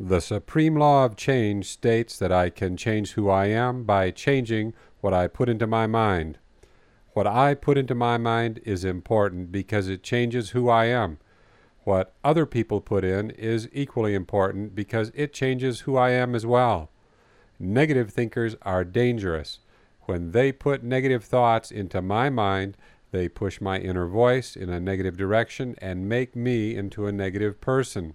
The supreme law of change states that I can change who I am by changing what I put into my mind. What I put into my mind is important because it changes who I am. What other people put in is equally important because it changes who I am as well. Negative thinkers are dangerous. When they put negative thoughts into my mind, they push my inner voice in a negative direction and make me into a negative person.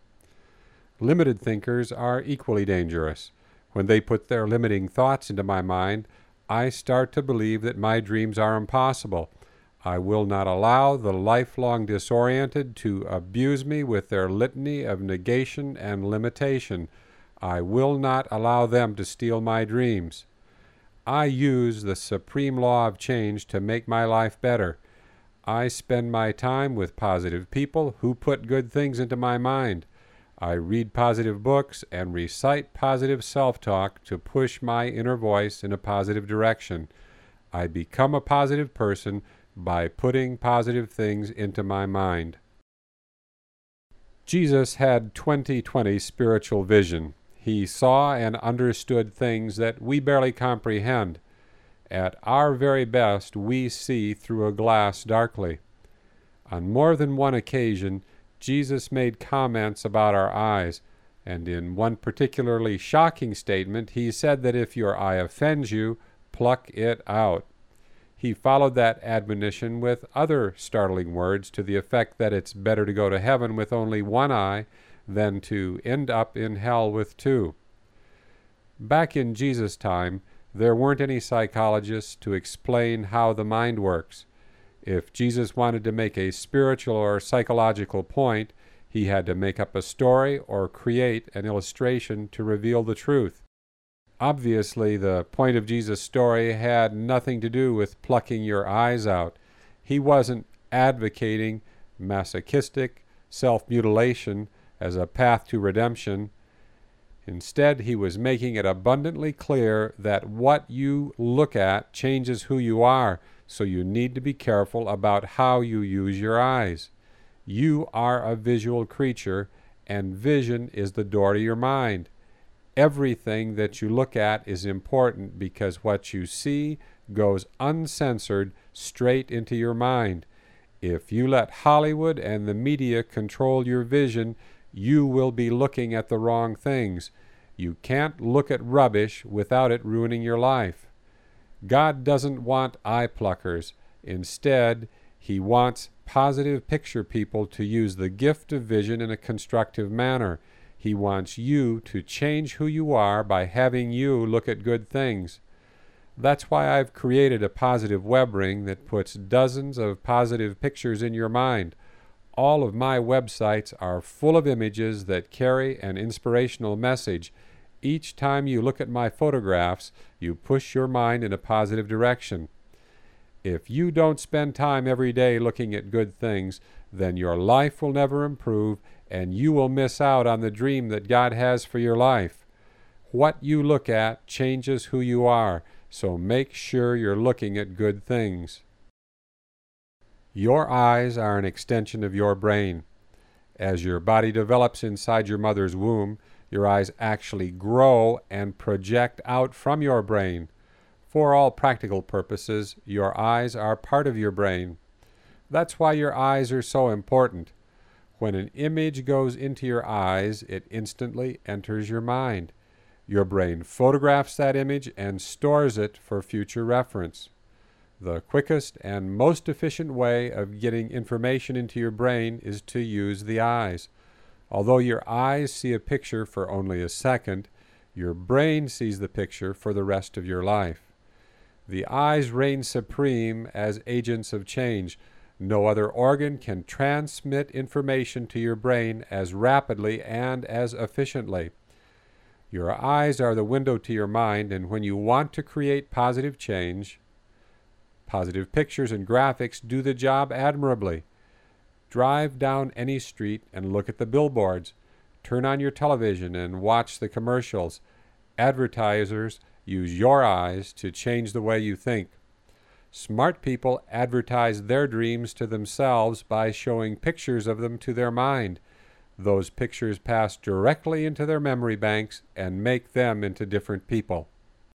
Limited thinkers are equally dangerous. When they put their limiting thoughts into my mind, I start to believe that my dreams are impossible. I will not allow the lifelong disoriented to abuse me with their litany of negation and limitation. I will not allow them to steal my dreams. I use the supreme law of change to make my life better. I spend my time with positive people who put good things into my mind. I read positive books and recite positive self talk to push my inner voice in a positive direction. I become a positive person by putting positive things into my mind. Jesus had 2020 spiritual vision. He saw and understood things that we barely comprehend. At our very best, we see through a glass darkly. On more than one occasion, Jesus made comments about our eyes, and in one particularly shocking statement, he said that if your eye offends you, pluck it out. He followed that admonition with other startling words to the effect that it's better to go to heaven with only one eye than to end up in hell with two. Back in Jesus' time, there weren't any psychologists to explain how the mind works. If Jesus wanted to make a spiritual or psychological point, he had to make up a story or create an illustration to reveal the truth. Obviously, the point of Jesus' story had nothing to do with plucking your eyes out. He wasn't advocating masochistic self mutilation as a path to redemption. Instead, he was making it abundantly clear that what you look at changes who you are so you need to be careful about how you use your eyes. You are a visual creature, and vision is the door to your mind. Everything that you look at is important because what you see goes uncensored straight into your mind. If you let Hollywood and the media control your vision, you will be looking at the wrong things. You can't look at rubbish without it ruining your life. God doesn't want eye pluckers. Instead, He wants positive picture people to use the gift of vision in a constructive manner. He wants you to change who you are by having you look at good things. That's why I've created a positive web ring that puts dozens of positive pictures in your mind. All of my websites are full of images that carry an inspirational message each time you look at my photographs, you push your mind in a positive direction. If you don't spend time every day looking at good things, then your life will never improve and you will miss out on the dream that God has for your life. What you look at changes who you are, so make sure you're looking at good things. Your eyes are an extension of your brain. As your body develops inside your mother's womb, your eyes actually grow and project out from your brain. For all practical purposes, your eyes are part of your brain. That's why your eyes are so important. When an image goes into your eyes, it instantly enters your mind. Your brain photographs that image and stores it for future reference. The quickest and most efficient way of getting information into your brain is to use the eyes. Although your eyes see a picture for only a second, your brain sees the picture for the rest of your life. The eyes reign supreme as agents of change. No other organ can transmit information to your brain as rapidly and as efficiently. Your eyes are the window to your mind, and when you want to create positive change, positive pictures and graphics do the job admirably. Drive down any street and look at the billboards. Turn on your television and watch the commercials. Advertisers use your eyes to change the way you think. Smart people advertise their dreams to themselves by showing pictures of them to their mind. those pictures pass directly into their memory banks and make them into different people.